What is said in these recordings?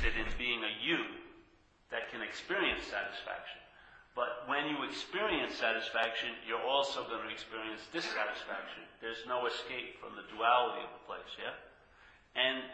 interested in being a you that can experience satisfaction. But when you experience satisfaction, you're also going to experience dissatisfaction. There's no escape from the duality of the place, yeah? And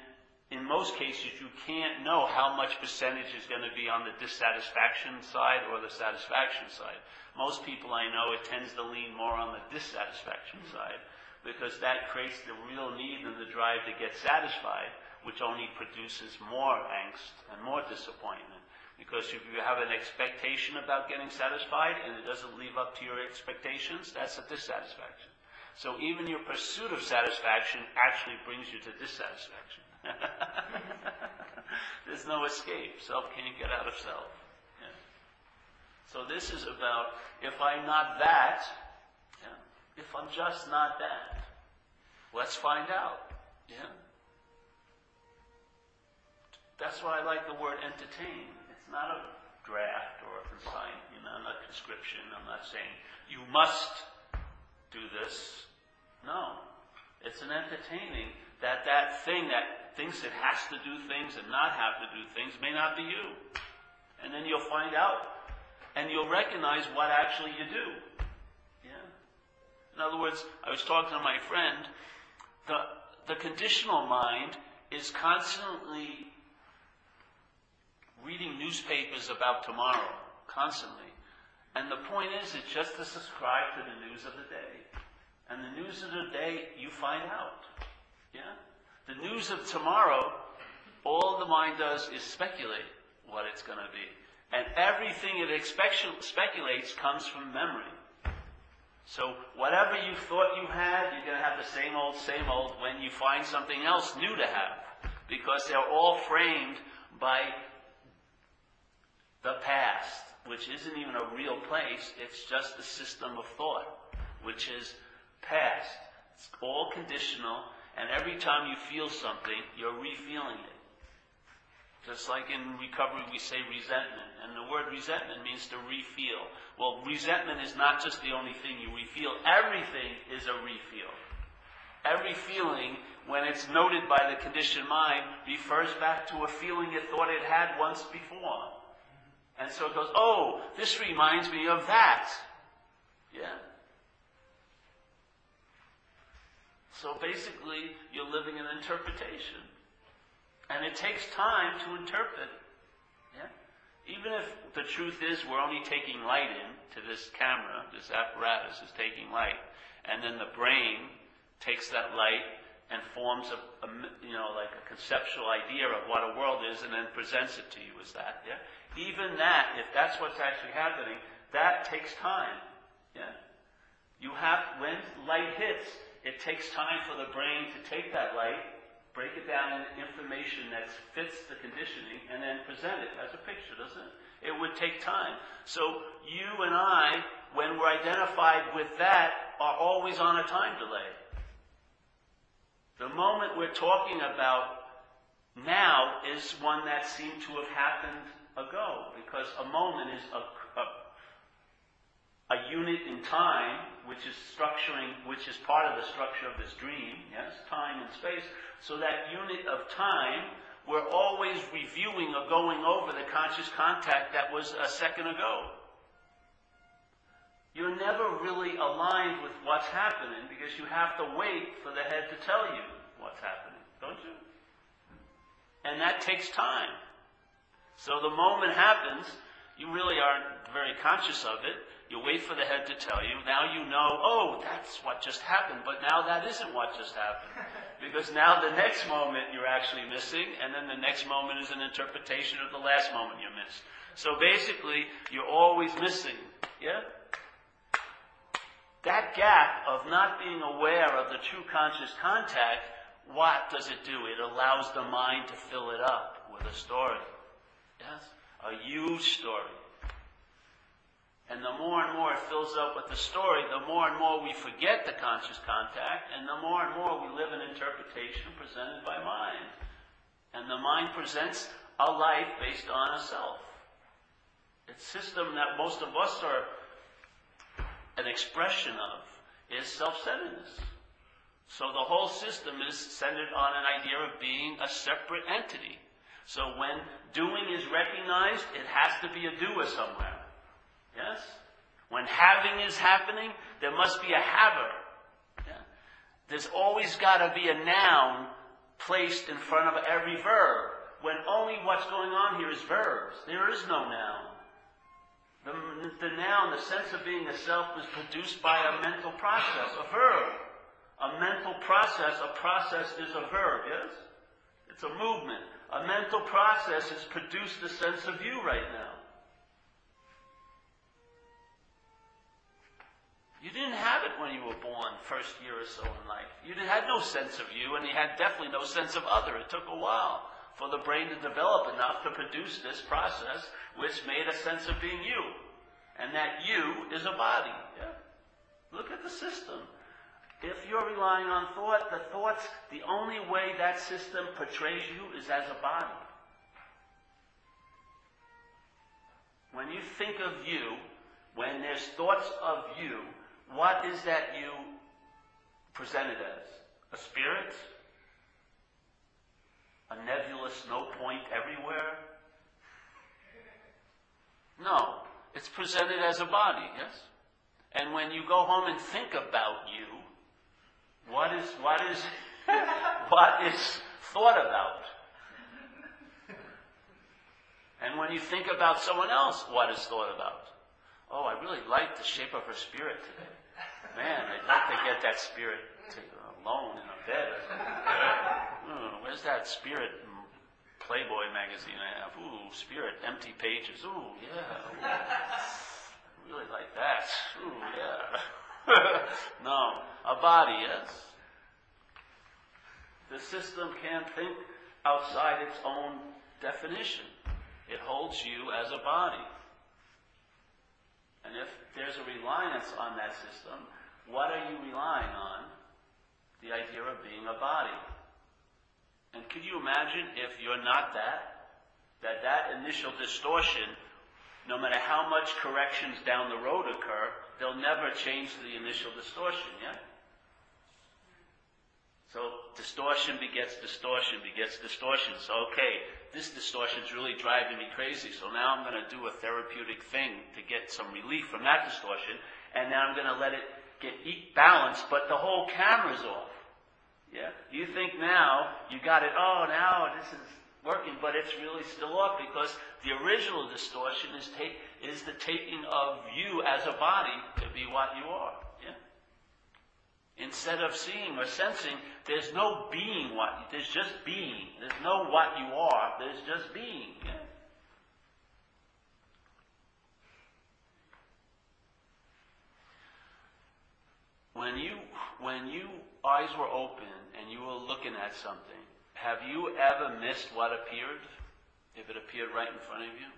in most cases, you can't know how much percentage is going to be on the dissatisfaction side or the satisfaction side. Most people I know, it tends to lean more on the dissatisfaction side because that creates the real need and the drive to get satisfied, which only produces more angst and more disappointment. Because if you have an expectation about getting satisfied and it doesn't live up to your expectations, that's a dissatisfaction. So even your pursuit of satisfaction actually brings you to dissatisfaction. There's no escape. Self can't get out of self. So this is about if I'm not that, yeah, if I'm just not that, let's find out. Yeah. That's why I like the word entertain. It's not a draft or a consign, you know, not conscription. I'm not saying you must do this. No. It's an entertaining that that thing that thinks it has to do things and not have to do things may not be you. And then you'll find out and you'll recognize what actually you do. Yeah. In other words, I was talking to my friend, the, the conditional mind is constantly reading newspapers about tomorrow, constantly. And the point is, it's just to subscribe to the news of the day. And the news of the day, you find out. Yeah? The news of tomorrow, all the mind does is speculate what it's going to be. And everything it speculates comes from memory. So whatever you thought you had, you're going to have the same old, same old when you find something else new to have. Because they're all framed by the past, which isn't even a real place, it's just a system of thought, which is past. It's all conditional, and every time you feel something, you're refeeling it. Just like in recovery, we say resentment. And the word resentment means to refeel. Well, resentment is not just the only thing you refeel, everything is a refeel. Every feeling, when it's noted by the conditioned mind, refers back to a feeling it thought it had once before. And so it goes, oh, this reminds me of that. Yeah? So basically, you're living an interpretation. And it takes time to interpret. Yeah? Even if the truth is we're only taking light in to this camera, this apparatus is taking light, and then the brain takes that light and forms a, a, you know like a conceptual idea of what a world is and then presents it to you as that yeah even that, if that's what's actually happening, that takes time. Yeah? You have, when light hits, it takes time for the brain to take that light, break it down into information that fits the conditioning, and then present it as a picture, doesn't it? It would take time. So you and I, when we're identified with that, are always on a time delay. The moment we're talking about now is one that seemed to have happened ago, because a moment is a, a, a unit in time, which is structuring, which is part of the structure of this dream, yes, time and space. So that unit of time, we're always reviewing or going over the conscious contact that was a second ago. You're never really aligned with what's happening because you have to wait for the head to tell you what's happening, don't you? And that takes time. So the moment happens, you really aren't very conscious of it. You wait for the head to tell you. Now you know, oh, that's what just happened. But now that isn't what just happened. Because now the next moment you're actually missing, and then the next moment is an interpretation of the last moment you missed. So basically, you're always missing. Yeah? That gap of not being aware of the true conscious contact, what does it do? It allows the mind to fill it up with a story. Yes? A huge story. And the more and more it fills up with the story, the more and more we forget the conscious contact, and the more and more we live an interpretation presented by mind. And the mind presents a life based on a self. It's system that most of us are an expression of is self-centeredness. So the whole system is centered on an idea of being a separate entity. So when doing is recognized, it has to be a doer somewhere. Yes? When having is happening, there must be a haver. Yeah? There's always got to be a noun placed in front of every verb, when only what's going on here is verbs. There is no noun. The, the noun, the sense of being a self, is produced by a mental process, a verb. A mental process, a process is a verb, yes? It's a movement. A mental process has produced a sense of you right now. You didn't have it when you were born, first year or so in life. You had no sense of you, and you had definitely no sense of other. It took a while for the brain to develop enough to produce this process, which made a sense of being you. And that you is a body. Yeah? Look at the system. If you're relying on thought, the thoughts, the only way that system portrays you is as a body. When you think of you, when there's thoughts of you, what is that you presented as? A spirit? A nebulous no point everywhere? No. It's presented as a body, yes? And when you go home and think about you, what is what is what is thought about? And when you think about someone else, what is thought about? Oh, I really like the shape of her spirit today. Man, I'd like to get that spirit to, alone in a bed. Hmm, where's that spirit Playboy magazine I have? Ooh, spirit, empty pages. Ooh, yeah. Ooh. I really like that. Ooh, yeah. no, a body, is. The system can't think outside its own definition. It holds you as a body. And if there's a reliance on that system, what are you relying on? The idea of being a body. And could you imagine if you're not that? That that initial distortion, no matter how much corrections down the road occur, they'll never change the initial distortion, yeah? So distortion begets distortion begets distortion. So okay, this distortion is really driving me crazy. So now I'm going to do a therapeutic thing to get some relief from that distortion, and now I'm going to let it get balanced, but the whole camera's off. Yeah, you think now you got it. Oh, now this is working, but it's really still off because the original distortion is take is the taking of you as a body to be what you are. Instead of seeing or sensing, there's no being what, there's just being. There's no what you are, there's just being. When you, when you eyes were open and you were looking at something, have you ever missed what appeared? If it appeared right in front of you?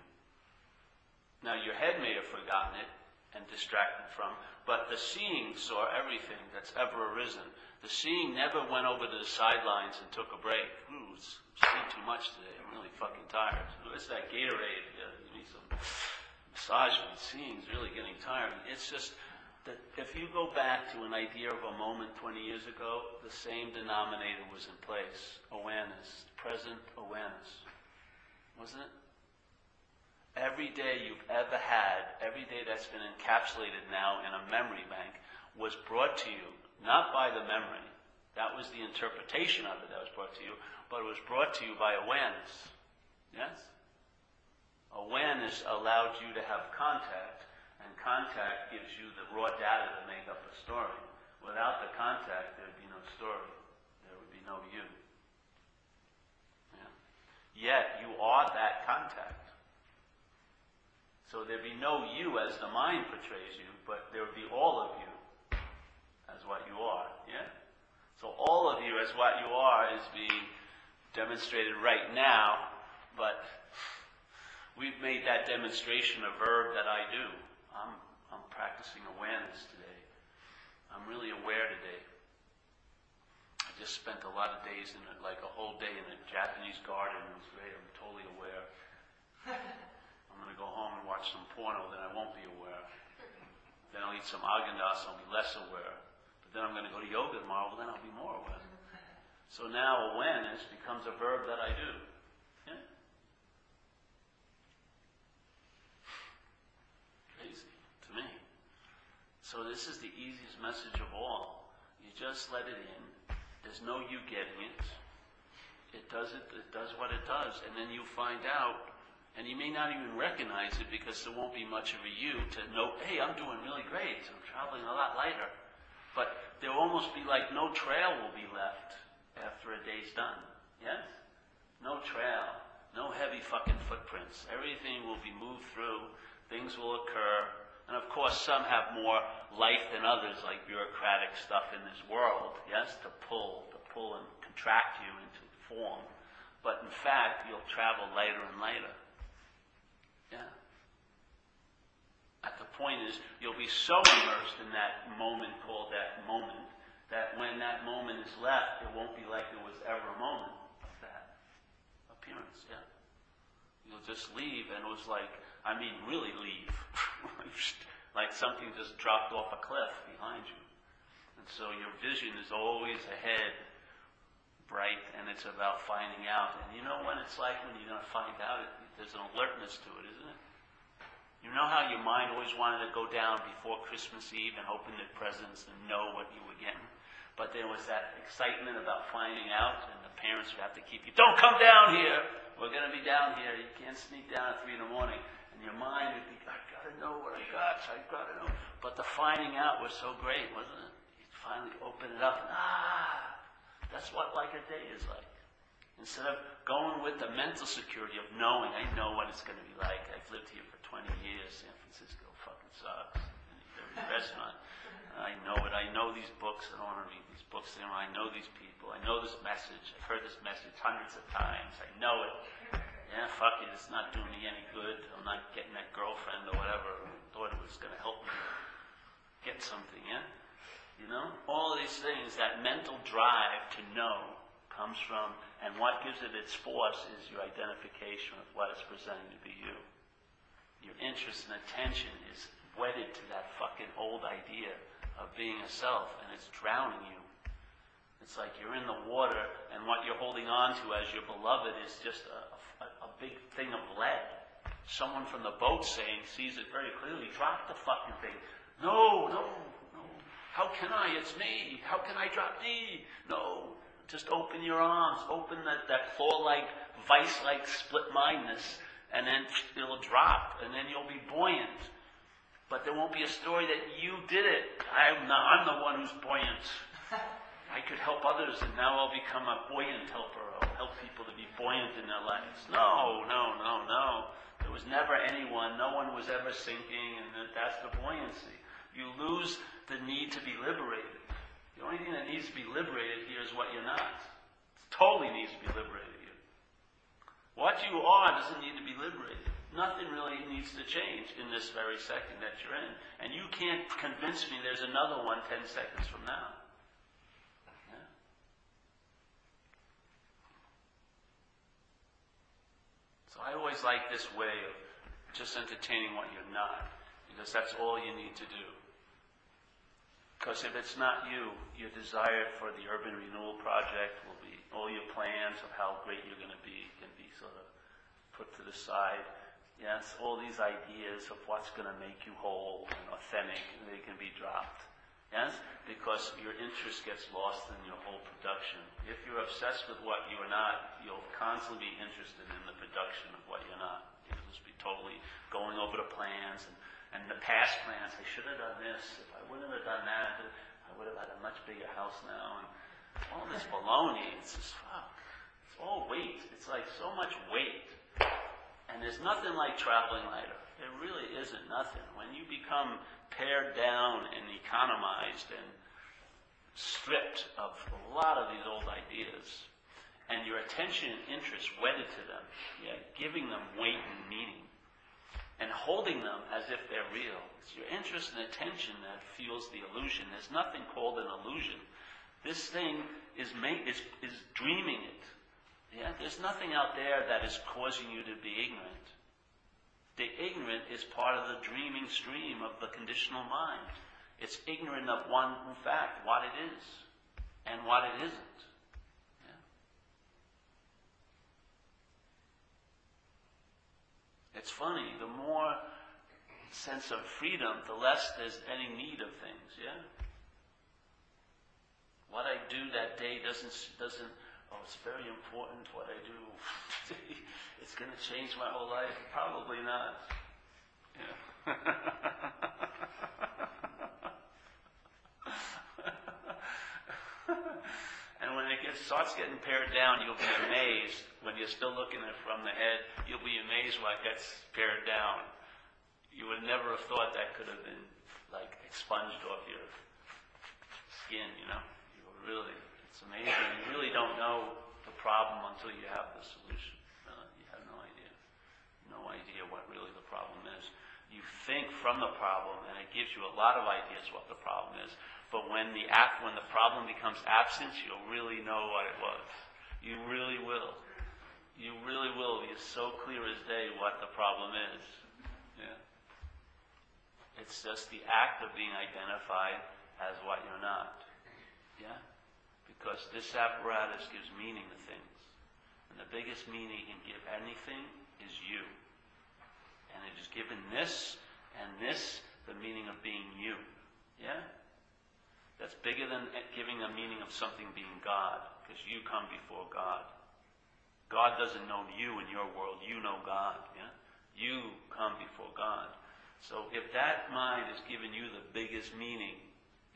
Now your head may have forgotten it and distracted from, but the seeing saw everything that's ever arisen. The seeing never went over to the sidelines and took a break. Ooh, it's seen too much today. I'm really fucking tired. It's that Gatorade. Yeah, you need some massage. The seeing's really getting tired. It's just that if you go back to an idea of a moment 20 years ago, the same denominator was in place. Awareness. Present awareness. Wasn't it? Every day you've ever had, every day that's been encapsulated now in a memory bank, was brought to you, not by the memory. That was the interpretation of it that was brought to you, but it was brought to you by awareness. Yes? Awareness allowed you to have contact, and contact gives you the raw data to make up a story. Without the contact, there would be no story. There would be no you. Yeah. Yet, you are that contact. So there'd be no you as the mind portrays you, but there would be all of you as what you are. Yeah? So all of you as what you are is being demonstrated right now, but we've made that demonstration a verb that I do. I'm, I'm practicing awareness today. I'm really aware today. I just spent a lot of days in it, like a whole day in a Japanese garden. It was great. I'm totally aware. I'm going to go home and watch some porno, then I won't be aware. Then I'll eat some Häagen-Dazs, I'll be less aware. But then I'm going to go to yoga tomorrow, then I'll be more aware. So now awareness becomes a verb that I do. Yeah? Crazy to me. So this is the easiest message of all. You just let it in. There's no you getting it. It does it, it does what it does, and then you find out and you may not even recognize it because there won't be much of a you to know, hey, I'm doing really great. I'm traveling a lot lighter. But there'll almost be like no trail will be left after a day's done. Yes? No trail. No heavy fucking footprints. Everything will be moved through. Things will occur. And of course, some have more life than others, like bureaucratic stuff in this world, yes, to pull, to pull and contract you into form. But in fact, you'll travel later and later. Yeah. At the point is, you'll be so immersed in that moment called that moment, that when that moment is left, it won't be like there was ever a moment of that appearance. Yeah. You'll just leave, and it was like, I mean, really leave. like something just dropped off a cliff behind you. And so your vision is always ahead bright and it's about finding out. And you know when it's like when you're going to find out, it, there's an alertness to it, isn't it? You know how your mind always wanted to go down before Christmas Eve and open the presents and know what you were getting. But there was that excitement about finding out, and the parents would have to keep you, don't come down here! We're going to be down here. You can't sneak down at 3 in the morning. And your mind would be, I got to know what I got. I got to know. But the finding out was so great, wasn't it? You finally open it up, and ah! That's what like a day is like. Instead of going with the mental security of knowing, I know what it's going to be like. I've lived here for 20 years. San Francisco fucking sucks. Every restaurant. I know it. I know these books. I don't want to read these books anymore. I know these people. I know this message. I've heard this message hundreds of times. I know it. Yeah, fuck it. It's not doing me any good. I'm not getting that girlfriend or whatever. I thought it was going to help me get something, yeah? You know? All these things, that mental drive to know comes from, and what gives it its force is your identification with what it's presenting to be you. Your interest and attention is wedded to that fucking old idea of being a self, and it's drowning you. It's like you're in the water, and what you're holding on to as your beloved is just a, a, a big thing of lead. Someone from the boat saying sees it very clearly. Drop the fucking thing. No, no, no. how can I? It's me. How can I drop me? No. Just open your arms. Open that, that claw-like, vice-like split-mindedness, and then it'll drop, and then you'll be buoyant. But there won't be a story that you did it. I'm, not, I'm the one who's buoyant. I could help others, and now I'll become a buoyant helper. I'll help people to be buoyant in their lives. No, no, no, no. There was never anyone. No one was ever sinking, and that's the buoyancy. You lose the need to be liberated. The only thing that needs to be liberated here is what you're not. It totally needs to be liberated. What you are doesn't need to be liberated. Nothing really needs to change in this very second that you're in. And you can't convince me there's another one ten seconds from now. So I always like this way of just entertaining what you're not, because that's all you need to do. Because if it's not you, your desire for the urban renewal project will be, all your plans of how great you're going to be sort of put to the side. Yes, all these ideas of what's going to make you whole and authentic, they can be dropped. Yes, because your interest gets lost in your whole production. If you're obsessed with what you're not, you'll constantly be interested in the production of what you're not. You'll just be totally going over the plans and and the past plans, I should have done this. If I wouldn't have done that, I would have had a much bigger house now. And all this baloney, it's just fuck. All weight. It's like so much weight. And there's nothing like traveling lighter. There really isn't nothing. When you become pared down and economized and stripped of a lot of these old ideas, and your attention and interest wedded to them, yeah, giving them weight and meaning, and holding them as if they're real. It's your interest and attention that fuels the illusion. There's nothing called an illusion. This thing is, made, is, is dreaming it. Yeah? There's nothing out there that is causing you to be ignorant. The ignorant is part of the dreaming stream of the conditional mind. It's ignorant of one fact, what it is, and what it isn't. It's funny, the more sense of freedom, the less there's any need of things, yeah? What I do that day doesn't, doesn't, oh, it's very important what I do. it's going to change my whole life. Probably not. Yeah. and when it gets, starts getting pared down, you'll be amazed. When you're still looking at it from the head, you'll be amazed why it gets pared down. You would never have thought that could have been like expunged off your skin, you know? You really, it's amazing. You really don't know the problem until you have the solution. Uh, you have no idea. No idea what really the problem is. You think from the problem, and it gives you a lot of ideas what the problem is. But when the act, when the problem becomes absent, you'll really know what it was. You really will. You really will be so clear as day what the problem is. Yeah. It's just the act of being identified as what you're not. Yeah? Because this apparatus gives meaning to things. And the biggest meaning it can give anything is you. And it is given this and this, the meaning of being you. Yeah? That's bigger than giving a meaning of something being God, because you come before God. God doesn't know you in your world. You know God. Yeah? You come before God. So if that mind is giving you the biggest meaning,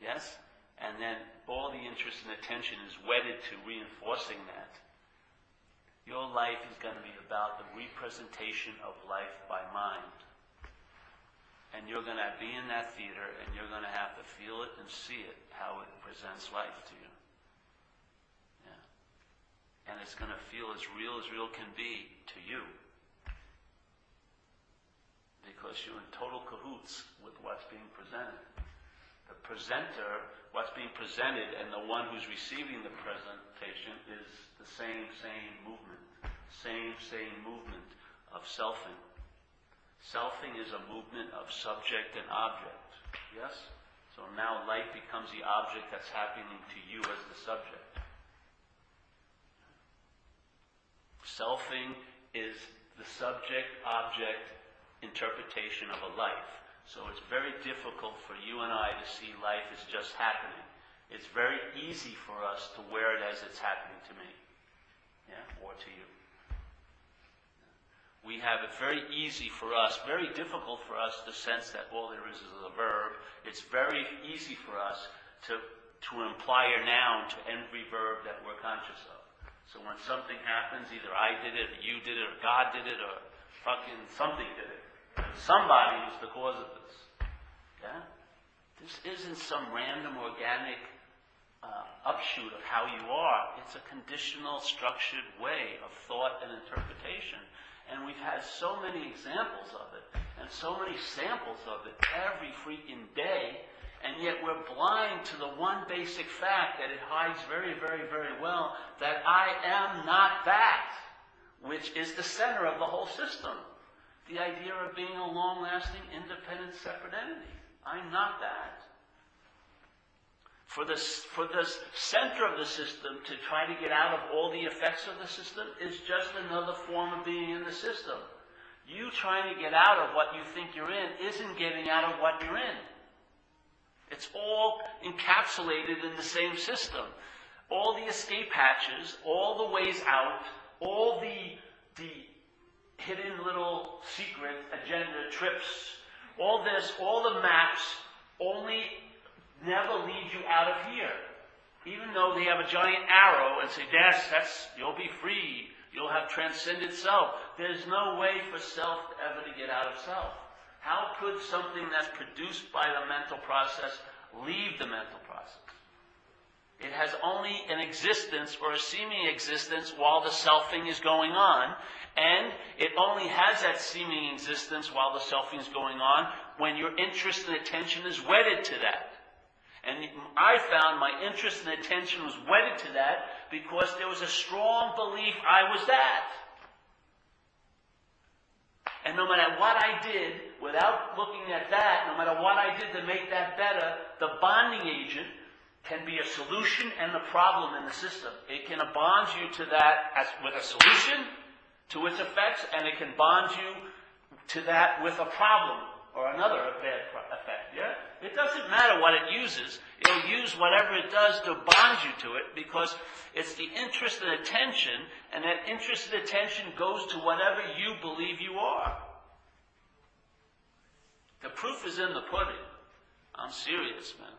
yes, and then all the interest and attention is wedded to reinforcing that, your life is going to be about the representation of life by mind. And you're going to be in that theater and you're going to have to feel it and see it, how it presents life to you. Yeah. And it's going to feel as real as real can be to you because you're in total cahoots with what's being presented. The presenter, what's being presented, and the one who's receiving the presentation is the same, same movement. Same, same movement of selfing. Selfing is a movement of subject and object. Yes? So now life becomes the object that's happening to you as the subject. Selfing is the subject object interpretation of a life. So it's very difficult for you and I to see life as just happening. It's very easy for us to wear it as it's happening to me. Yeah? Or to you. We have it very easy for us, very difficult for us to sense that all there is is a verb. It's very easy for us to, to imply a noun to every verb that we're conscious of. So when something happens, either I did it, or you did it, or God did it, or fucking something did it. Somebody is the cause of this. Yeah? This isn't some random organic uh, upshoot of how you are. It's a conditional, structured way of thought and interpretation. And we've had so many examples of it and so many samples of it every freaking day, and yet we're blind to the one basic fact that it hides very, very, very well that I am not that, which is the center of the whole system the idea of being a long lasting, independent, separate entity. I'm not that. For the, for the center of the system to try to get out of all the effects of the system is just another form of being in the system. You trying to get out of what you think you're in isn't getting out of what you're in. It's all encapsulated in the same system. All the escape hatches, all the ways out, all the, the hidden little secret agenda trips, all this, all the maps only never lead you out of here. Even though they have a giant arrow and say, that's, that's, you'll be free. You'll have transcended self. There's no way for self ever to get out of self. How could something that's produced by the mental process leave the mental process? It has only an existence or a seeming existence while the selfing is going on, and it only has that seeming existence while the selfing is going on when your interest and attention is wedded to that. And I found my interest and attention was wedded to that because there was a strong belief I was that. And no matter what I did, without looking at that, no matter what I did to make that better, the bonding agent can be a solution and the problem in the system. It can bond you to that as with a solution to its effects, and it can bond you to that with a problem or another bad effect. Yeah? It doesn't matter what it uses. It'll use whatever it does to bond you to it because it's the interest and attention, and that interest and attention goes to whatever you believe you are. The proof is in the pudding. I'm serious, man.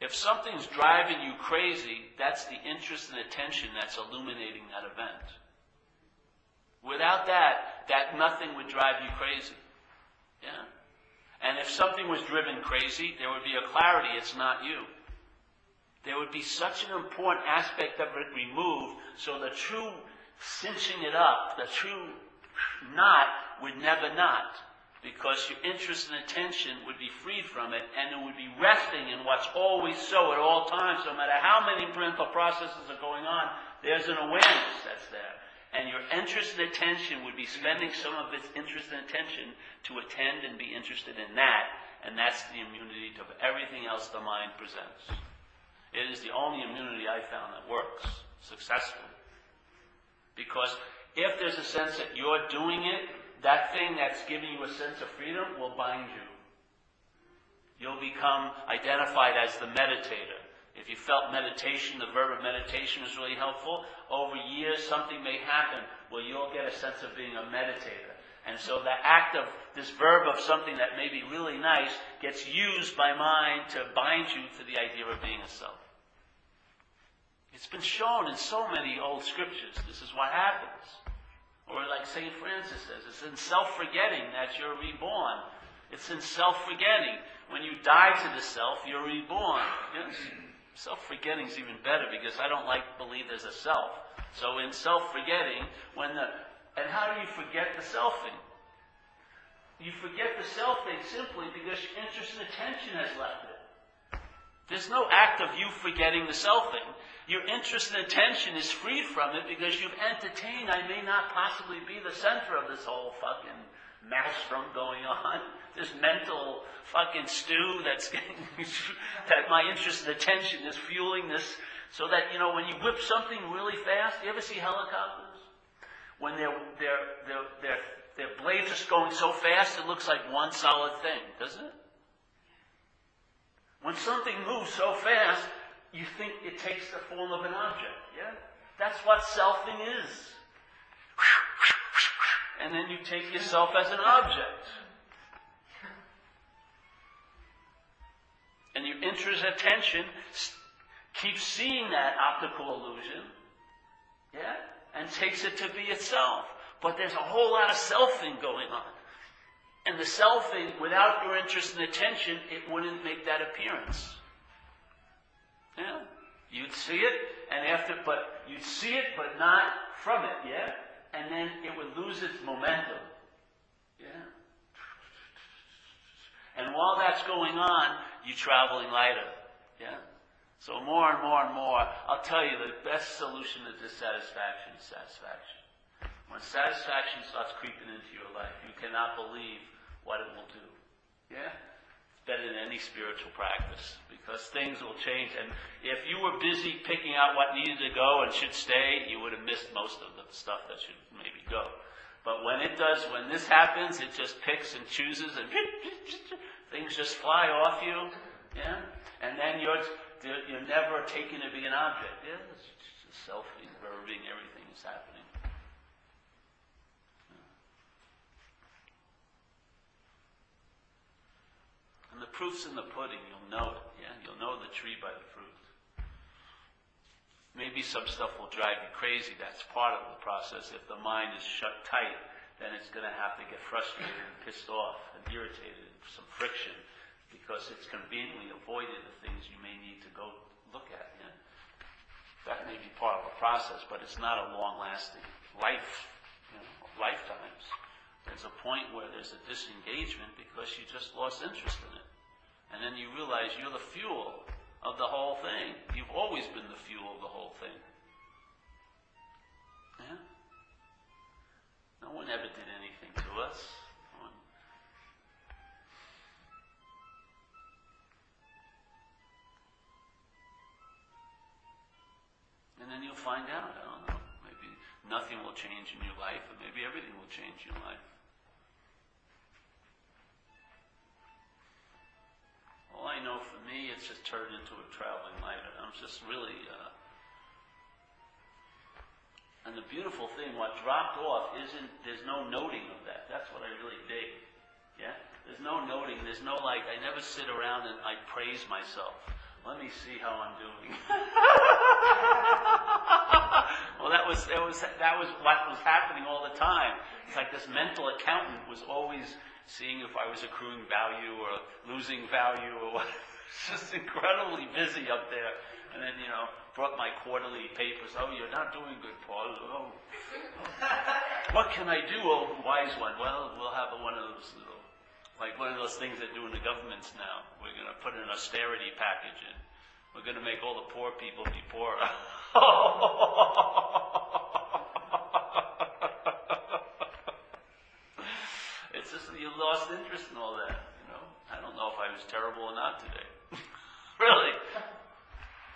If something's driving you crazy, that's the interest and attention that's illuminating that event. Without that, that nothing would drive you crazy. Yeah? And if something was driven crazy, there would be a clarity it's not you. There would be such an important aspect of it removed, so the true cinching it up, the true knot would never knot. Because your interest and attention would be freed from it, and it would be resting in what's always so at all times, no matter how many mental processes are going on, there's an awareness that's there and your interest and attention would be spending some of its interest and attention to attend and be interested in that, and that's the immunity to everything else the mind presents. It is the only immunity I found that works successfully. Because if there's a sense that you're doing it, that thing that's giving you a sense of freedom will bind you. You'll become identified as the meditator. If you felt meditation, the verb of meditation was really helpful, over years something may happen where you'll get a sense of being a meditator. And so the act of this verb of something that may be really nice gets used by mind to bind you to the idea of being a self. It's been shown in so many old scriptures. This is what happens. Or like St. Francis says, it's in self-forgetting that you're reborn. It's in self-forgetting. When you die to the self, you're reborn. Yes? Self-forgetting is even better because I don't like believe there's a self. So in self-forgetting, when the and how do you forget the selfing? You forget the selfing simply because your interest and attention has left it. There's no act of you forgetting the selfing. Your interest and attention is freed from it because you've entertained I may not possibly be the center of this whole fucking maelstrom going on. This mental fucking stew that's getting, that my interest and attention is fueling this. So that, you know, when you whip something really fast, you ever see helicopters? When their, their, their, their, their blades are going so fast, it looks like one solid thing, doesn't it? When something moves so fast, you think it takes the form of an object, yeah? That's what selfing is and then you take yourself as an object. And your interest attention keeps seeing that optical illusion, yeah, and takes it to be itself. But there's a whole lot of selfing going on. And the selfing, without your interest and attention, it wouldn't make that appearance. Yeah? You'd see it, and after, but you'd see it, but not from it, yeah? And then it would lose its momentum. Yeah. And while that's going on, you're traveling lighter. Yeah. So more and more and more, I'll tell you the best solution to dissatisfaction is satisfaction. When satisfaction starts creeping into your life, you cannot believe what it will do. Yeah? Than any spiritual practice because things will change. And if you were busy picking out what needed to go and should stay, you would have missed most of the stuff that should maybe go. But when it does, when this happens, it just picks and chooses and things just fly off you. Yeah? And then you're, you're never taken to be an object. Yeah? It's just self-verbing, everything is happening. And the proof's in the pudding. You'll know it. Yeah, you'll know the tree by the fruit. Maybe some stuff will drive you crazy. That's part of the process. If the mind is shut tight, then it's going to have to get frustrated and pissed off and irritated, some friction, because it's conveniently avoided the things you may need to go look at. Yeah? That may be part of the process, but it's not a long-lasting life, you know, lifetimes. There's a point where there's a disengagement because you just lost interest in it. And then you realize you're the fuel of the whole thing. You've always been the fuel of the whole thing. Yeah? No one ever did anything to us. And then you'll find out, I don't know, maybe nothing will change in your life, or maybe everything will change in your life. Just turned into a traveling lighter. I'm just really. Uh, and the beautiful thing, what dropped off isn't. There's no noting of that. That's what I really dig. Yeah. There's no noting. There's no like. I never sit around and I praise myself. Let me see how I'm doing. well, that was that was that was what was happening all the time. It's like this mental accountant was always seeing if I was accruing value or losing value or what. just incredibly busy up there. And then, you know, brought my quarterly papers. Oh, you're not doing good, Paul. Oh. what can I do, oh wise one? Well, we'll have one of those little, like one of those things they do in the governments now. We're going to put an austerity package in. We're going to make all the poor people be poorer. it's just you lost interest in all that. You know, I don't know if I was terrible or not today. really.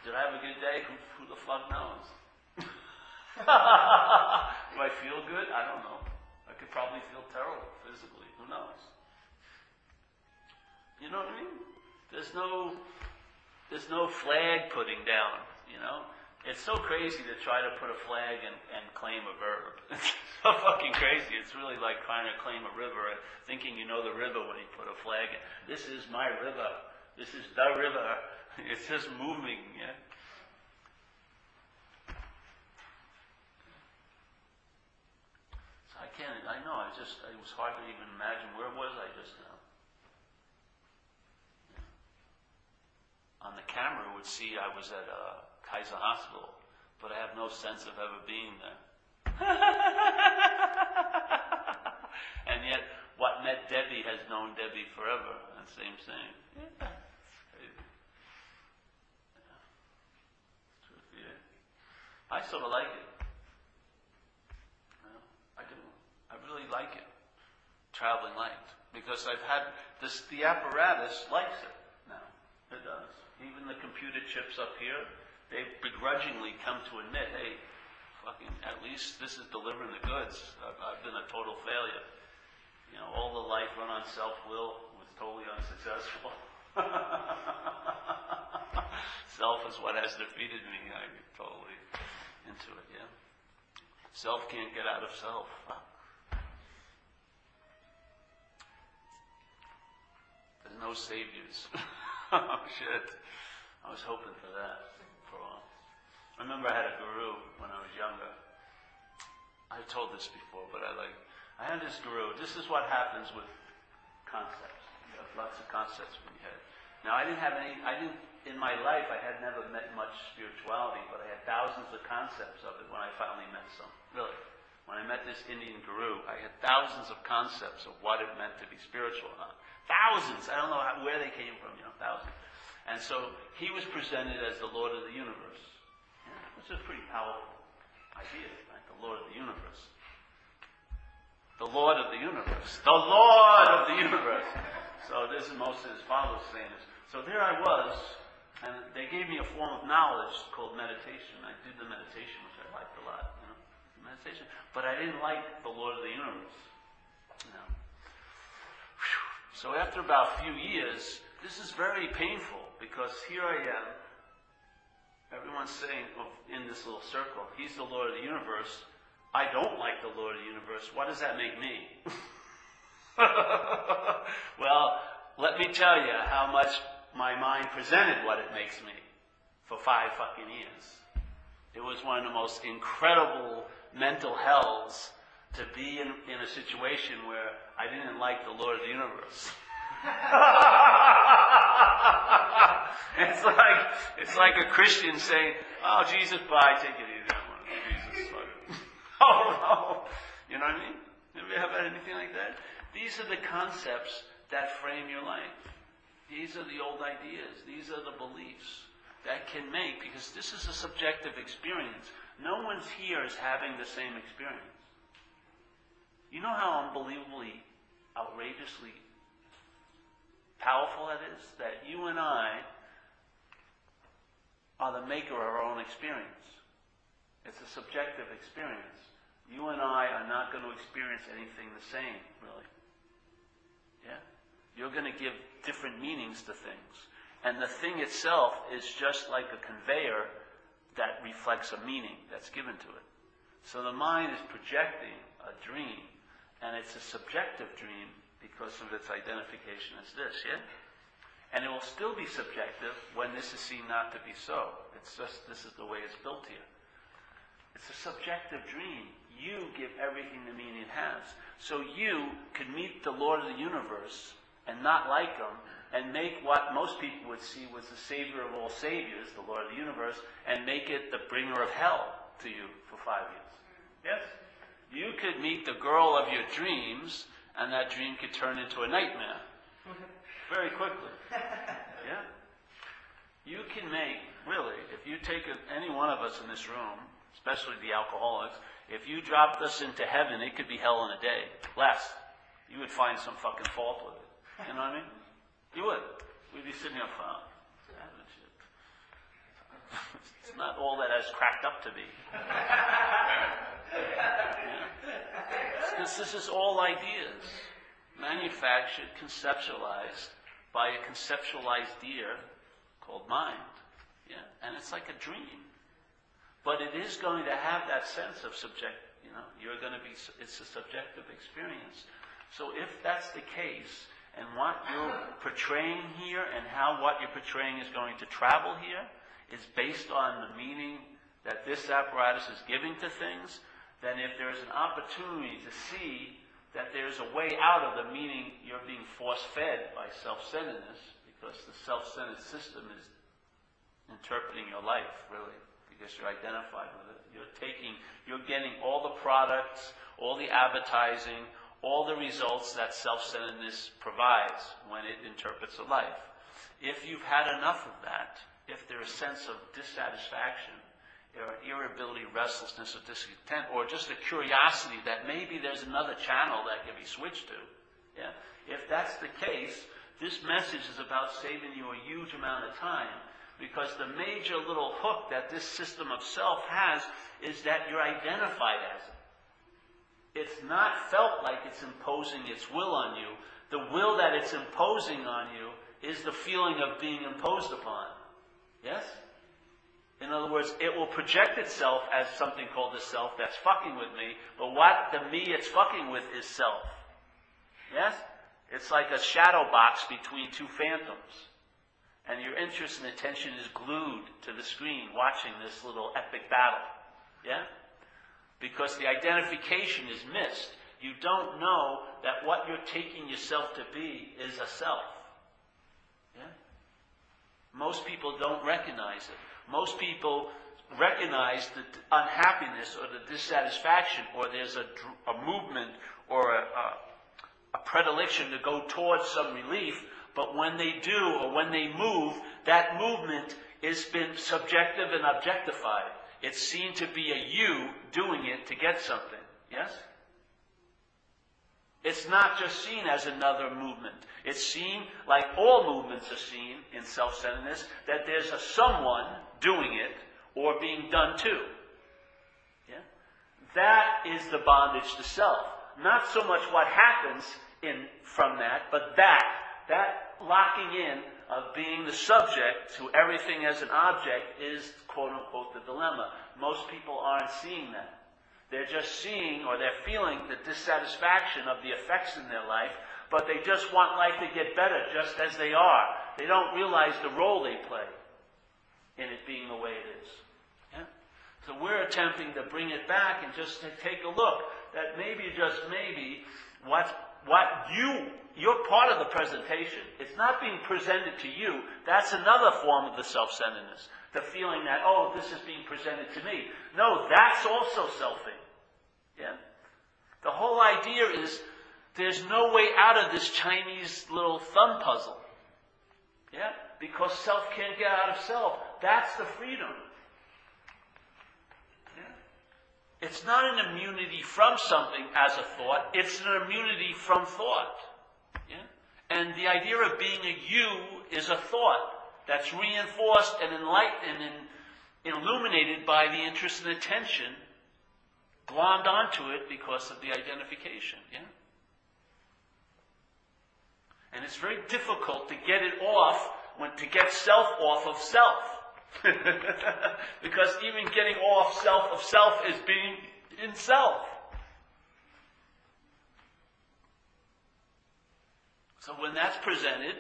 Did I have a good day? Who, who the fuck knows? Do I feel good? I don't know. I could probably feel terrible physically. Who knows? You know what I mean? There's no, there's no flag putting down. You know, it's so crazy to try to put a flag and, and claim a verb. It's so fucking crazy. It's really like trying to claim a river and thinking you know the river when you put a flag in. This is my river. This is the river. It's just moving, yeah. So I can't, I know, I just, it was hard to even imagine where was I just now. On the camera would see I was at uh, Kaiser Hospital, but I have no sense of ever being there. and yet, what met Debbie has known Debbie forever. And same thing. I sort of like it. I do. I really like it. Traveling light. Because I've had this, the apparatus likes it now. It does. Even the computer chips up here, they begrudgingly come to admit, hey, fucking, at least this is delivering the goods. I've, I've been a total failure. You know, all the life run on self-will was totally unsuccessful. Self is what has defeated me. I'm totally into it, yeah? Self can't get out of self. There's no saviors. oh, shit. I was hoping for that remember I had a guru when I was younger. I've told this before, but I like, I had this guru. This is what happens with concepts. You have lots of concepts in your head. Now, I didn't have any, I didn't in my life, I had never met much spirituality, but I had thousands of concepts of it when I finally met some. Really. When I met this Indian guru, I had thousands of concepts of what it meant to be spiritual. Huh? Thousands! I don't know how, where they came from, you know, thousands. And so he was presented as the Lord of the universe, which is a pretty powerful idea, right? The Lord of the universe. The Lord of the universe. The Lord of the universe. So this is most of his followers saying this. So there I was, and they gave me a form of knowledge called meditation. I did the meditation, which I liked a lot, you know, meditation. But I didn't like the Lord of the universe. You know. So after about a few years, this is very painful because here I am. Everyone's saying in this little circle, He's the Lord of the universe. I don't like the Lord of the universe. What does that make me? well, let me tell you how much my mind presented what it makes me for five fucking years. It was one of the most incredible mental hells to be in, in a situation where I didn't like the Lord of the universe. it's like it's like a Christian saying, "Oh, Jesus, bye, take it easy." Jesus, oh no, you know what I mean? Have you ever had anything like that? These are the concepts that frame your life. These are the old ideas. These are the beliefs that can make, because this is a subjective experience. No one's here is having the same experience. You know how unbelievably, outrageously powerful that is? That you and I are the maker of our own experience. It's a subjective experience. You and I are not going to experience anything the same, really. Yeah? You're going to give different meanings to things. And the thing itself is just like a conveyor that reflects a meaning that's given to it. So the mind is projecting a dream, and it's a subjective dream because of its identification as this, yeah? And it will still be subjective when this is seen not to be so. It's just, this is the way it's built here. It's a subjective dream. You give everything the meaning it has. So you could meet the Lord of the universe and not like him and make what most people would see was the savior of all saviors, the Lord of the universe, and make it the bringer of hell to you for five years. Yes? You could meet the girl of your dreams, and that dream could turn into a nightmare very quickly. Yeah? You can make, really, if you take a, any one of us in this room, especially the alcoholics, if you dropped us into heaven, it could be hell in a day. Less. You would find some fucking fault with it. You know what I mean? You would. We'd be sitting here, oh, it's not all that has cracked up to be. Because this is all ideas, manufactured, conceptualized by a conceptualized deer called mind. Yeah? And it's like a dream. But it is going to have that sense of subject, you know, you're going to be, it's a subjective experience. So if that's the case, and what you're portraying here and how what you're portraying is going to travel here is based on the meaning that this apparatus is giving to things, then if there's an opportunity to see that there's a way out of the meaning you're being force fed by self-centeredness, because the self-centered system is interpreting your life, really, because you're identified with it. You're taking, you're getting all the products, all the advertising, all the results that self-centeredness provides when it interprets a life. If you've had enough of that, if there's a sense of dissatisfaction, or irritability, restlessness, or discontent, or just a curiosity that maybe there's another channel that can be switched to, yeah? if that's the case, this message is about saving you a huge amount of time because the major little hook that this system of self has is that you're identified as it. It's not felt like it's imposing its will on you. The will that it's imposing on you is the feeling of being imposed upon. Yes? In other words, it will project itself as something called the self that's fucking with me, but what the me it's fucking with is self. Yes? It's like a shadow box between two phantoms. And your interest and attention is glued to the screen watching this little epic battle. Yeah? because the identification is missed. You don't know that what you're taking yourself to be is a self. Most people don't recognize it. Most people recognize the unhappiness or the dissatisfaction, or there's a, a movement or a, a, a predilection to go towards some relief, but when they do or when they move, that movement has been subjective and objectified. It's seen to be a you doing it to get something. Yes? It's not just seen as another movement. It's seen, like all movements are seen in self centeredness, that there's a someone doing it or being done to. Yeah? That is the bondage to self. Not so much what happens in, from that, but that, that locking in of being the subject to everything as an object is, quote unquote, the dilemma. Most people aren't seeing that. They're just seeing or they're feeling the dissatisfaction of the effects in their life, but they just want life to get better just as they are. They don't realize the role they play in it being the way it is. Yeah? So we're attempting to bring it back and just to take a look that maybe, just maybe, what, what you you're part of the presentation. It's not being presented to you. That's another form of the self-centeredness. The feeling that, oh, this is being presented to me. No, that's also selfing. Yeah? The whole idea is there's no way out of this Chinese little thumb puzzle. Yeah? Because self can't get out of self. That's the freedom. Yeah? It's not an immunity from something as a thought, it's an immunity from thought. Yeah? And the idea of being a you is a thought that's reinforced and enlightened and illuminated by the interest and attention glommed onto it because of the identification. Yeah? And it's very difficult to get it off when, to get self off of self. because even getting off self of self is being in self. So when that's presented,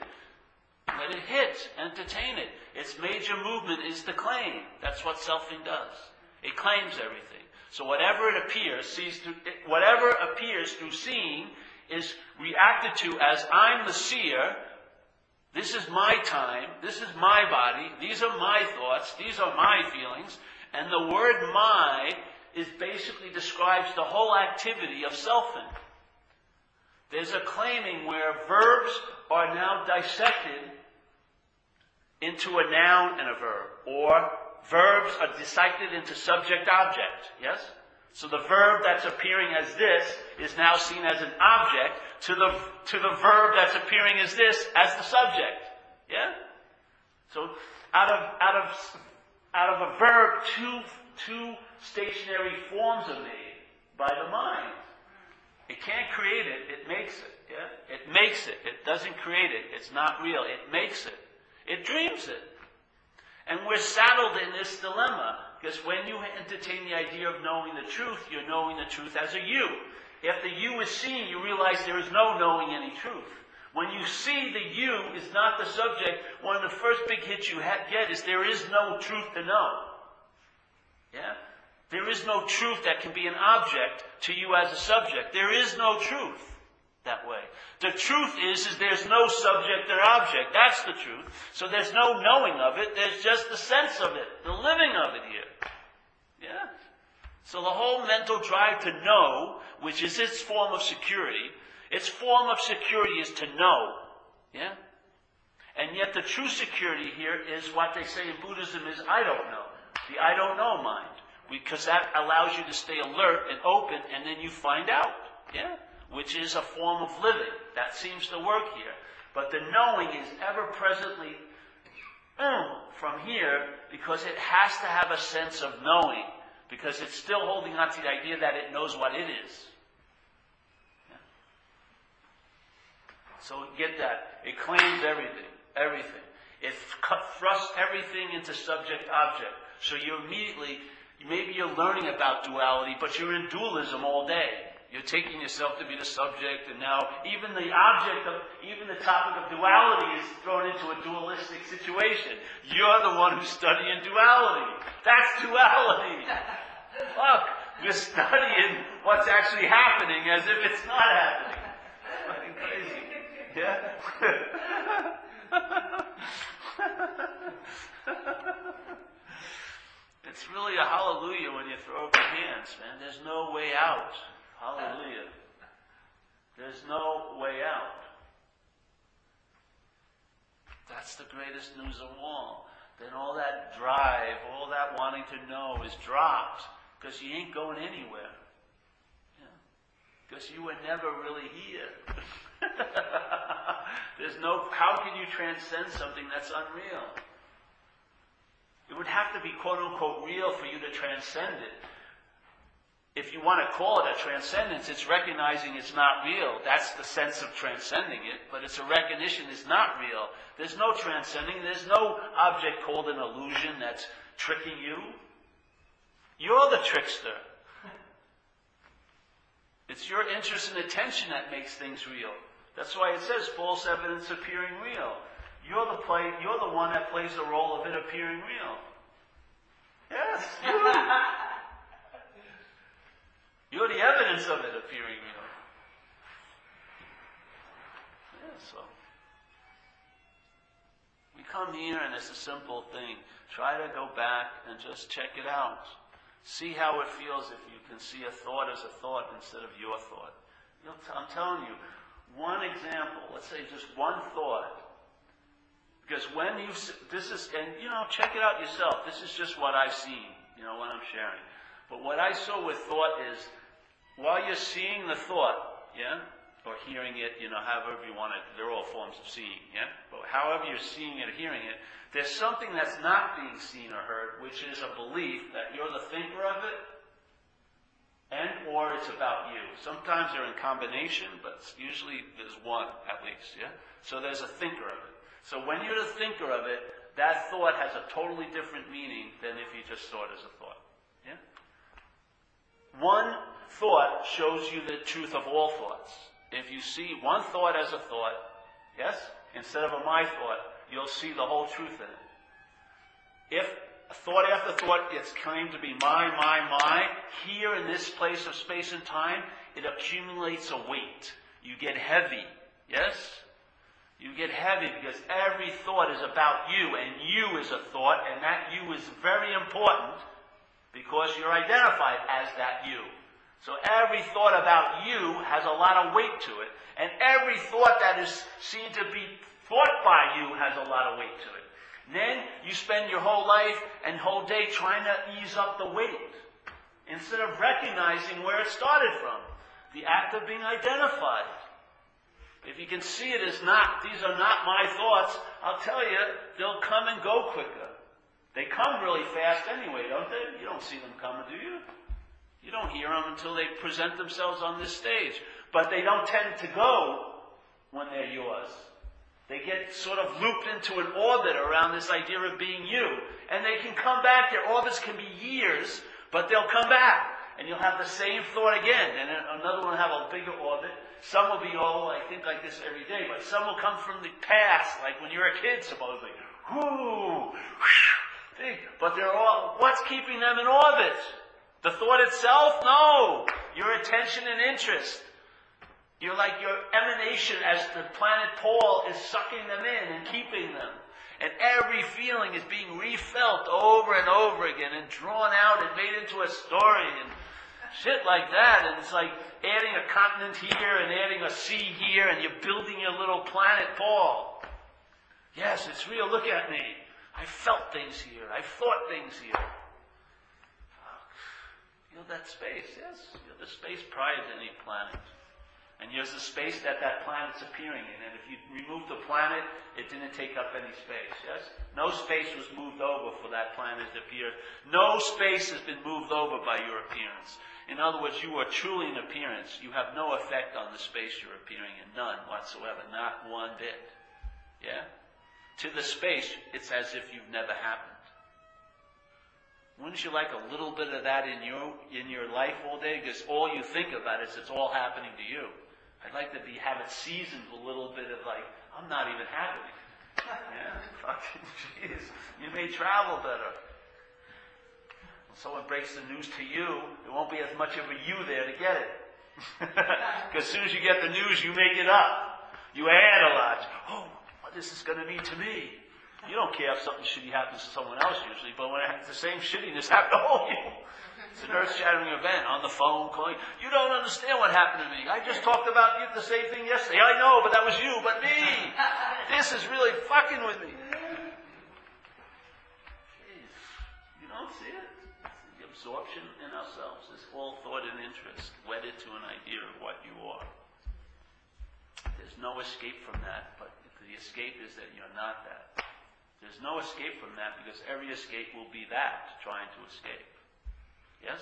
let it hit, entertain it. Its major movement is the claim. That's what selfing does. It claims everything. So whatever it appears, sees through, whatever appears through seeing is reacted to as I'm the seer. This is my time. This is my body. These are my thoughts. These are my feelings. And the word my is basically describes the whole activity of selfing. There's a claiming where verbs are now dissected into a noun and a verb, or verbs are dissected into subject object. Yes? So the verb that's appearing as this is now seen as an object to the, to the verb that's appearing as this as the subject. Yeah? So out of, out of, out of a verb, two, two stationary forms are made by the mind. It can't create it, it makes it. Yeah? It makes it. It doesn't create it. It's not real. It makes it. It dreams it. And we're saddled in this dilemma because when you entertain the idea of knowing the truth, you're knowing the truth as a you. If the you is seen, you realize there is no knowing any truth. When you see the you is not the subject, one of the first big hits you get is there is no truth to know. Yeah? There is no truth that can be an object to you as a subject. There is no truth that way. The truth is, is there's no subject or object. That's the truth. So there's no knowing of it. There's just the sense of it, the living of it here. Yeah? So the whole mental drive to know, which is its form of security, its form of security is to know. Yeah? And yet the true security here is what they say in Buddhism is I don't know. The I don't know mind because that allows you to stay alert and open, and then you find out, yeah, which is a form of living. That seems to work here. But the knowing is ever presently mm, from here because it has to have a sense of knowing, because it's still holding on to the idea that it knows what it is. Yeah. So get that. It claims everything. Everything. It thrusts everything into subject object. So you immediately Maybe you're learning about duality, but you're in dualism all day. You're taking yourself to be the subject, and now even the object of, even the topic of duality is thrown into a dualistic situation. You're the one who's studying duality. That's duality. Look, you're studying what's actually happening as if it's not happening. Fucking crazy. Yeah? It's really a hallelujah when you throw up your hands, man. There's no way out. Hallelujah. There's no way out. That's the greatest news of all. Then all that drive, all that wanting to know is dropped because you ain't going anywhere. Because yeah. you were never really here. There's no, how can you transcend something that's unreal? It would have to be quote unquote real for you to transcend it. If you want to call it a transcendence, it's recognizing it's not real. That's the sense of transcending it, but it's a recognition it's not real. There's no transcending. There's no object called an illusion that's tricking you. You're the trickster. It's your interest and attention that makes things real. That's why it says false evidence appearing real. You're the play, you're the one that plays the role of it appearing real. Yes. you're the evidence of it appearing real. Yeah, so. We come here and it's a simple thing. Try to go back and just check it out. See how it feels if you can see a thought as a thought instead of your thought. I'm telling you, one example, let's say just one thought, because when you, this is, and you know, check it out yourself. This is just what I've seen, you know, what I'm sharing. But what I saw with thought is, while you're seeing the thought, yeah, or hearing it, you know, however you want it, they're all forms of seeing, yeah? But however you're seeing it or hearing it, there's something that's not being seen or heard, which is a belief that you're the thinker of it, and or it's about you. Sometimes they're in combination, but usually there's one at least, yeah? So there's a thinker of it. So when you're the thinker of it, that thought has a totally different meaning than if you just saw it as a thought. One thought shows you the truth of all thoughts. If you see one thought as a thought, yes, instead of a my thought, you'll see the whole truth in it. If thought after thought it's claimed to be my, my, my, here in this place of space and time, it accumulates a weight. You get heavy, yes? You get heavy because every thought is about you, and you is a thought, and that you is very important because you're identified as that you. So every thought about you has a lot of weight to it. And every thought that is seen to be thought by you has a lot of weight to it. And then you spend your whole life and whole day trying to ease up the weight instead of recognizing where it started from. The act of being identified. If you can see it as not, these are not my thoughts, I'll tell you, they'll come and go quicker. They come really fast anyway, don't they? You don't see them coming, do you? You don't hear them until they present themselves on this stage. But they don't tend to go when they're yours. They get sort of looped into an orbit around this idea of being you. And they can come back. Their orbits can be years, but they'll come back. And you'll have the same thought again. And another one will have a bigger orbit. Some will be all, I think, like this every day. But some will come from the past, like when you were a kid, supposedly. Whoo! But they're all, what's keeping them in orbit? The thought itself? No. Your attention and interest. You're like your emanation as the planet Paul is sucking them in and keeping them. And every feeling is being refelt over and over again and drawn out and made into a story and shit like that. And it's like adding a continent here and adding a sea here and you're building your little planet Paul. Yes, it's real. Look at me. I felt things here. I thought things here. Ah, you're that space, yes. You're the space prior to any planet. And you're the space that that planet's appearing in. And if you remove the planet, it didn't take up any space, yes? No space was moved over for that planet to appear. No space has been moved over by your appearance. In other words, you are truly an appearance. You have no effect on the space you're appearing in. None whatsoever. Not one bit. Yeah? To the space, it's as if you've never happened. Wouldn't you like a little bit of that in you in your life all day? Because all you think about is it's all happening to you. I'd like to be have it seasoned with a little bit of like, I'm not even happening. yeah, fucking jeez. You may travel better. When someone breaks the news to you, there won't be as much of a you there to get it. Because as soon as you get the news, you make it up. You add a lot. Oh, this is going to mean to me? You don't care if something shitty happens to someone else usually, but when the same shittiness happens to you, it's an earth-shattering event on the phone calling. You don't understand what happened to me. I just talked about you the same thing yesterday. I know, but that was you, but me. This is really fucking with me. You don't see it? The absorption in ourselves is all thought and interest, wedded to an idea of what you are. There's no escape from that, but the escape is that you're not that. There's no escape from that because every escape will be that, trying to escape. Yes?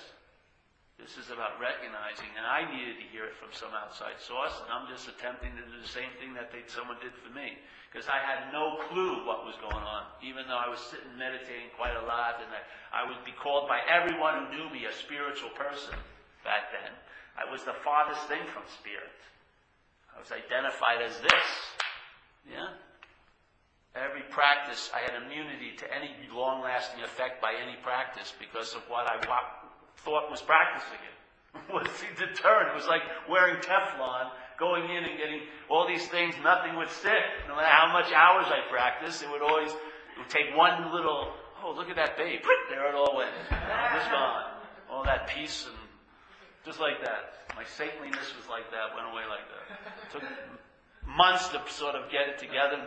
This is about recognizing, and I needed to hear it from some outside source, and I'm just attempting to do the same thing that they, someone did for me. Because I had no clue what was going on, even though I was sitting meditating quite a lot, and I, I would be called by everyone who knew me a spiritual person back then. I was the farthest thing from spirit. I was identified as this. Yeah? Every practice, I had immunity to any long lasting effect by any practice because of what I thought was practicing it. was the deterrent. It was like wearing Teflon, going in and getting all these things, nothing would stick. No matter how much hours I practiced, it would always, it would take one little, oh, look at that babe. There it all went. Was gone. All that peace and just like that. My saintliness was like that, went away like that. Took months to sort of get it together.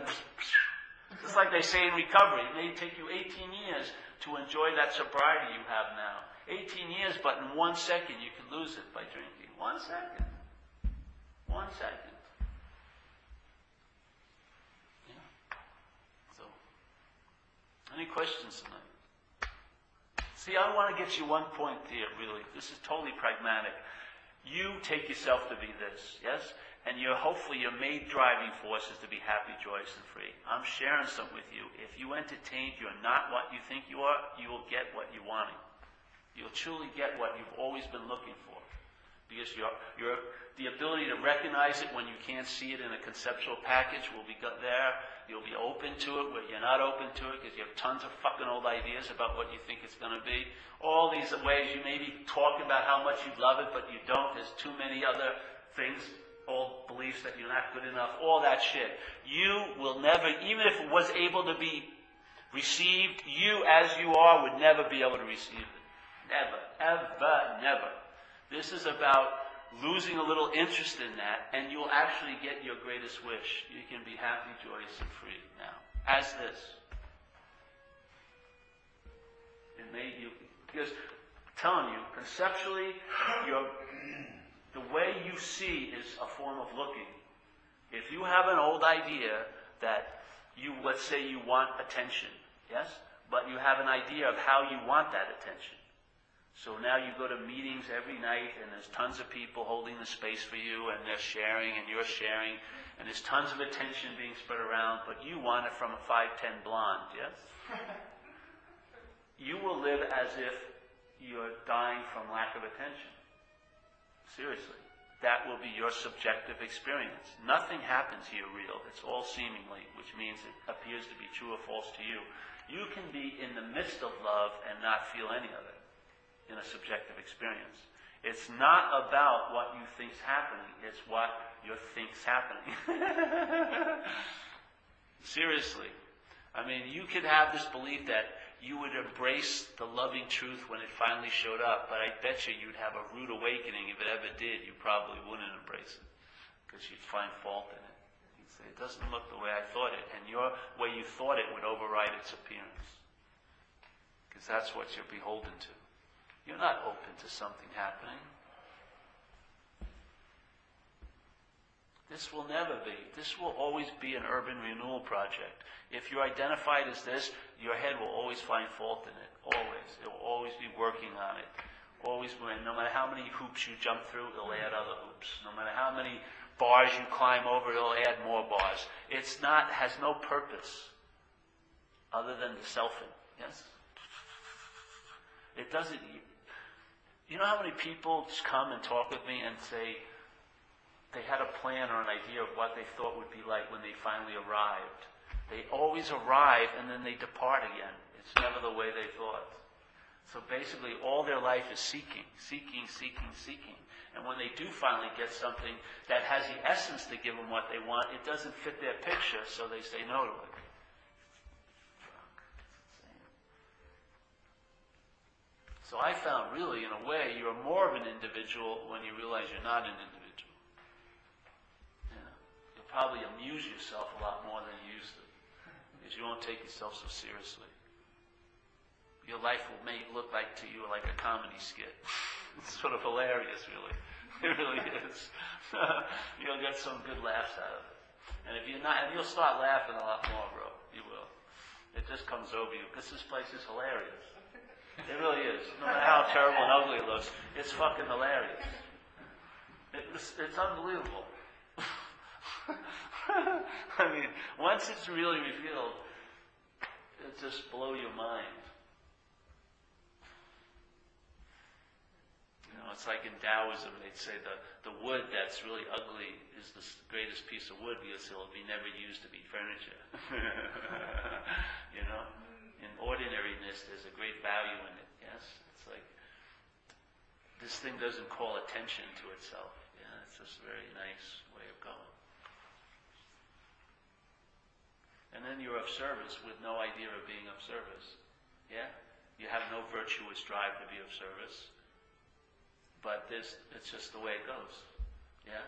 Just like they say in recovery, it may take you 18 years to enjoy that sobriety you have now. 18 years, but in one second you can lose it by drinking. One second. One second. Yeah. So, any questions tonight? See, I want to get you one point here, really. This is totally pragmatic. You take yourself to be this, yes? And your hopefully your main driving force is to be happy, joyous, and free. I'm sharing some with you. If you entertain, you're not what you think you are, you will get what you're wanting. You'll truly get what you've always been looking for. Because your, your, the ability to recognize it when you can't see it in a conceptual package will be there. You'll be open to it where you're not open to it because you have tons of fucking old ideas about what you think it's going to be. All these ways you may be talking about how much you love it, but you don't. There's too many other things old beliefs that you're not good enough, all that shit. You will never, even if it was able to be received, you as you are would never be able to receive it. Never, ever, never. This is about losing a little interest in that, and you'll actually get your greatest wish. You can be happy, joyous, and free now. As this. It made you, because telling you, conceptually, your the way you see is a form of looking. If you have an old idea that you, let's say you want attention, yes? But you have an idea of how you want that attention. So now you go to meetings every night and there's tons of people holding the space for you and they're sharing and you're sharing and there's tons of attention being spread around, but you want it from a 5'10 blonde, yes? you will live as if you're dying from lack of attention. Seriously. That will be your subjective experience. Nothing happens here real. It's all seemingly, which means it appears to be true or false to you. You can be in the midst of love and not feel any of it in a subjective experience. It's not about what you think's happening, it's what you think's happening. Seriously. I mean, you could have this belief that you would embrace the loving truth when it finally showed up, but I bet you you'd have a rude awakening if it ever did. You probably wouldn't embrace it because you'd find fault in it. You'd say, it doesn't look the way I thought it, and your way you thought it would override its appearance because that's what you're beholden to. You're not open to something happening. This will never be. This will always be an urban renewal project. If you're identified as this, your head will always find fault in it. Always. It will always be working on it. Always when, no matter how many hoops you jump through, it'll add other hoops. No matter how many bars you climb over, it'll add more bars. It's not, has no purpose other than the selfing. Yes? It doesn't, you know how many people just come and talk with me and say, they had a plan or an idea of what they thought would be like when they finally arrived. They always arrive and then they depart again. It's never the way they thought. So basically, all their life is seeking, seeking, seeking, seeking. And when they do finally get something that has the essence to give them what they want, it doesn't fit their picture, so they say no to it. So I found really, in a way, you're more of an individual when you realize you're not an individual probably amuse yourself a lot more than you used to. Because you won't take yourself so seriously. Your life will may look like to you like a comedy skit. it's sort of hilarious, really. It really is. you'll get some good laughs out of it. And if you're not, and you'll start laughing a lot more, bro. You will. It just comes over you because this place is hilarious. It really is. No matter how terrible and ugly it looks, it's fucking hilarious. It's, it's unbelievable. I mean, once it's really revealed, it just blow your mind. You know, it's like in Taoism, they'd say the, the wood that's really ugly is the greatest piece of wood because it'll be never used to be furniture. you know? In ordinariness, there's a great value in it, yes? It's like, this thing doesn't call attention to itself. Yeah, it's just a very nice way of going. And then you're of service with no idea of being of service. Yeah? You have no virtuous drive to be of service. But this, it's just the way it goes. Yeah?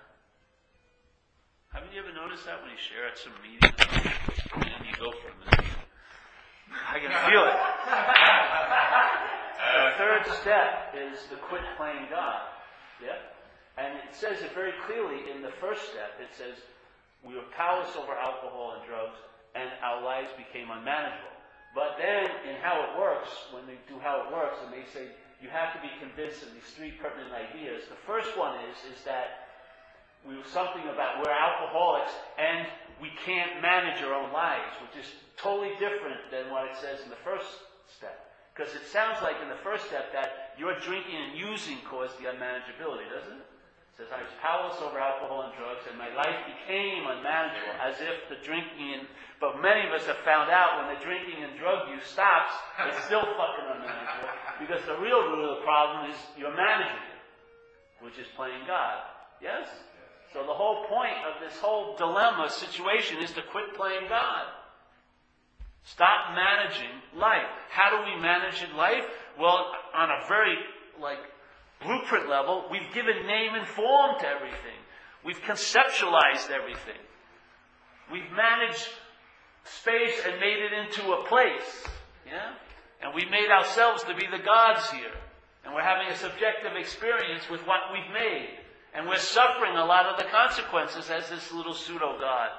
Haven't you ever noticed that when you share at some meeting and you go for a? I can feel it. the third step is to quit playing God. Yeah? And it says it very clearly in the first step. It says, we are powerless over alcohol and drugs and our lives became unmanageable. But then, in how it works, when they do how it works, and they say you have to be convinced of these three pertinent ideas. The first one is is that we were something about we're alcoholics and we can't manage our own lives, which is totally different than what it says in the first step. Because it sounds like in the first step that your drinking and using caused the unmanageability, doesn't it? Says, I was powerless over alcohol and drugs, and my life became unmanageable, as if the drinking and. But many of us have found out when the drinking and drug use stops, it's still fucking unmanageable. Because the real root of the problem is you're managing it, which is playing God. Yes? So the whole point of this whole dilemma situation is to quit playing God. Stop managing life. How do we manage in life? Well, on a very like blueprint level, we've given name and form to everything. We've conceptualized everything. We've managed space and made it into a place. Yeah? And we made ourselves to be the gods here. And we're having a subjective experience with what we've made. And we're suffering a lot of the consequences as this little pseudo God.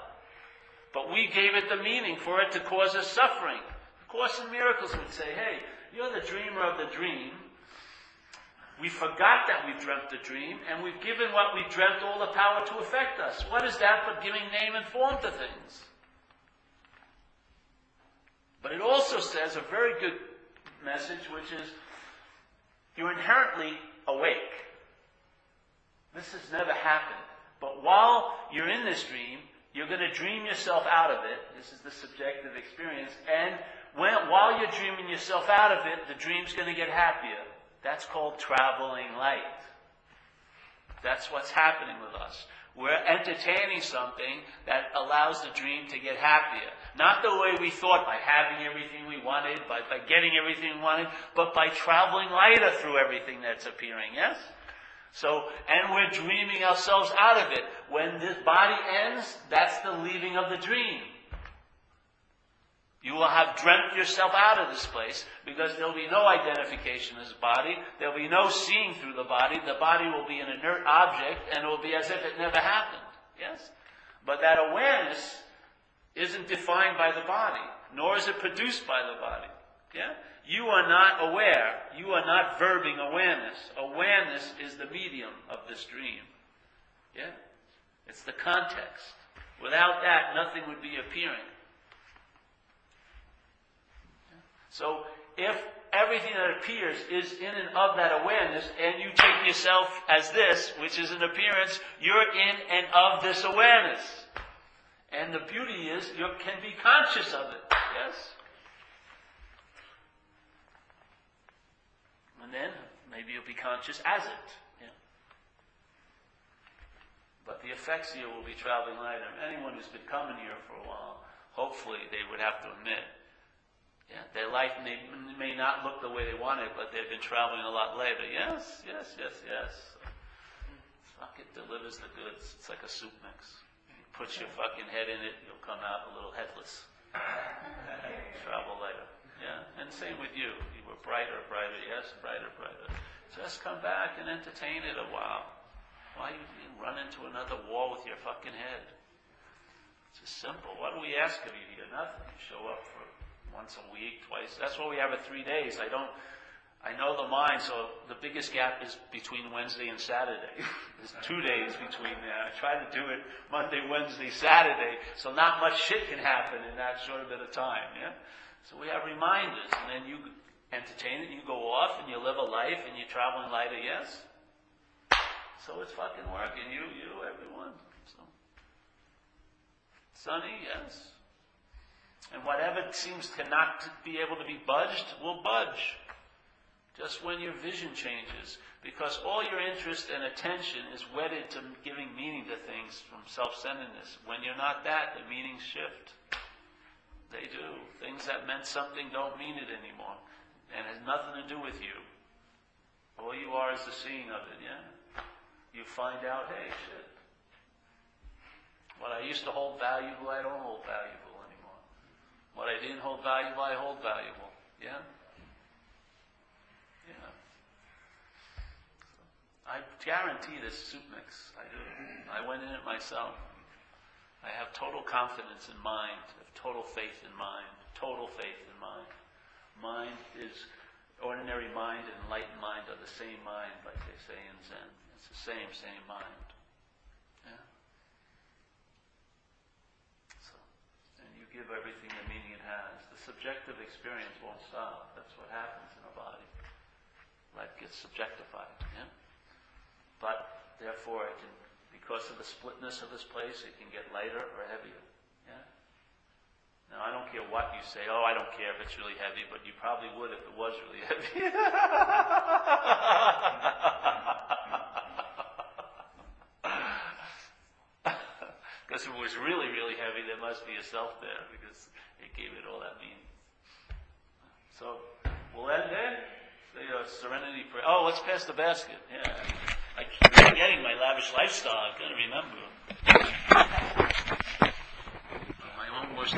But we gave it the meaning for it to cause us suffering. Of Course in Miracles would say, hey, you're the dreamer of the dream. We forgot that we dreamt the dream, and we've given what we dreamt all the power to affect us. What is that but giving name and form to things? But it also says a very good message, which is you're inherently awake. This has never happened. But while you're in this dream, you're going to dream yourself out of it. This is the subjective experience. And when, while you're dreaming yourself out of it, the dream's going to get happier. That's called traveling light. That's what's happening with us. We're entertaining something that allows the dream to get happier. Not the way we thought by having everything we wanted, by, by getting everything we wanted, but by traveling lighter through everything that's appearing, yes? So, and we're dreaming ourselves out of it. When this body ends, that's the leaving of the dream. You will have dreamt yourself out of this place because there'll be no identification as body. There'll be no seeing through the body. The body will be an inert object and it will be as if it never happened. Yes? But that awareness isn't defined by the body, nor is it produced by the body. Yeah? You are not aware. You are not verbing awareness. Awareness is the medium of this dream. Yeah? It's the context. Without that, nothing would be appearing. So if everything that appears is in and of that awareness, and you take yourself as this, which is an appearance, you're in and of this awareness. And the beauty is you can be conscious of it. Yes? And then maybe you'll be conscious as it. Yeah. But the effects here will be traveling lighter. Anyone who's been coming here for a while, hopefully they would have to admit yeah, their life may, may not look the way they want it, but they've been traveling a lot later. Yes, yes, yes, yes. Fuck, it delivers the goods. It's like a soup mix. You put your fucking head in it, you'll come out a little headless. Travel later. Yeah, and same with you. You were brighter, brighter, yes, brighter, brighter. Just come back and entertain it a while. Why you run into another wall with your fucking head? It's just simple. What do we ask of you here? Nothing. You show up once a week, twice. That's why we have it three days. I don't, I know the mind, so the biggest gap is between Wednesday and Saturday. There's two days between there. I try to do it Monday, Wednesday, Saturday, so not much shit can happen in that short bit of time, yeah? So we have reminders, and then you entertain it, and you go off, and you live a life, and you're traveling lighter, yes? So it's fucking working. You, you, everyone. So. Sunny, yes. And whatever seems to not be able to be budged will budge. Just when your vision changes. Because all your interest and attention is wedded to giving meaning to things from self-centeredness. When you're not that, the meanings shift. They do. Things that meant something don't mean it anymore. And has nothing to do with you. All you are is the seeing of it, yeah? You find out, hey, shit. What I used to hold valuable, I don't hold valuable. What I didn't hold valuable, I hold valuable. Yeah? Yeah. I guarantee this soup mix. I do. I went in it myself. I have total confidence in mind, have total faith in mind, total faith in mind. Mind is ordinary mind and enlightened mind are the same mind, like they say in Zen. It's the same, same mind. Yeah? So, and you give everything a meaning has. The subjective experience won't stop. That's what happens in a body. Life gets subjectified. Yeah? But therefore, it can, because of the splitness of this place, it can get lighter or heavier. Yeah? Now, I don't care what you say. Oh, I don't care if it's really heavy, but you probably would if it was really heavy. Because if it was really, really heavy, there must be a self there because it gave it all that meaning. So, we'll end there. A uh, serenity prayer. Oh, let's pass the basket. Yeah. I keep forgetting my lavish lifestyle. I've got to remember. My own worst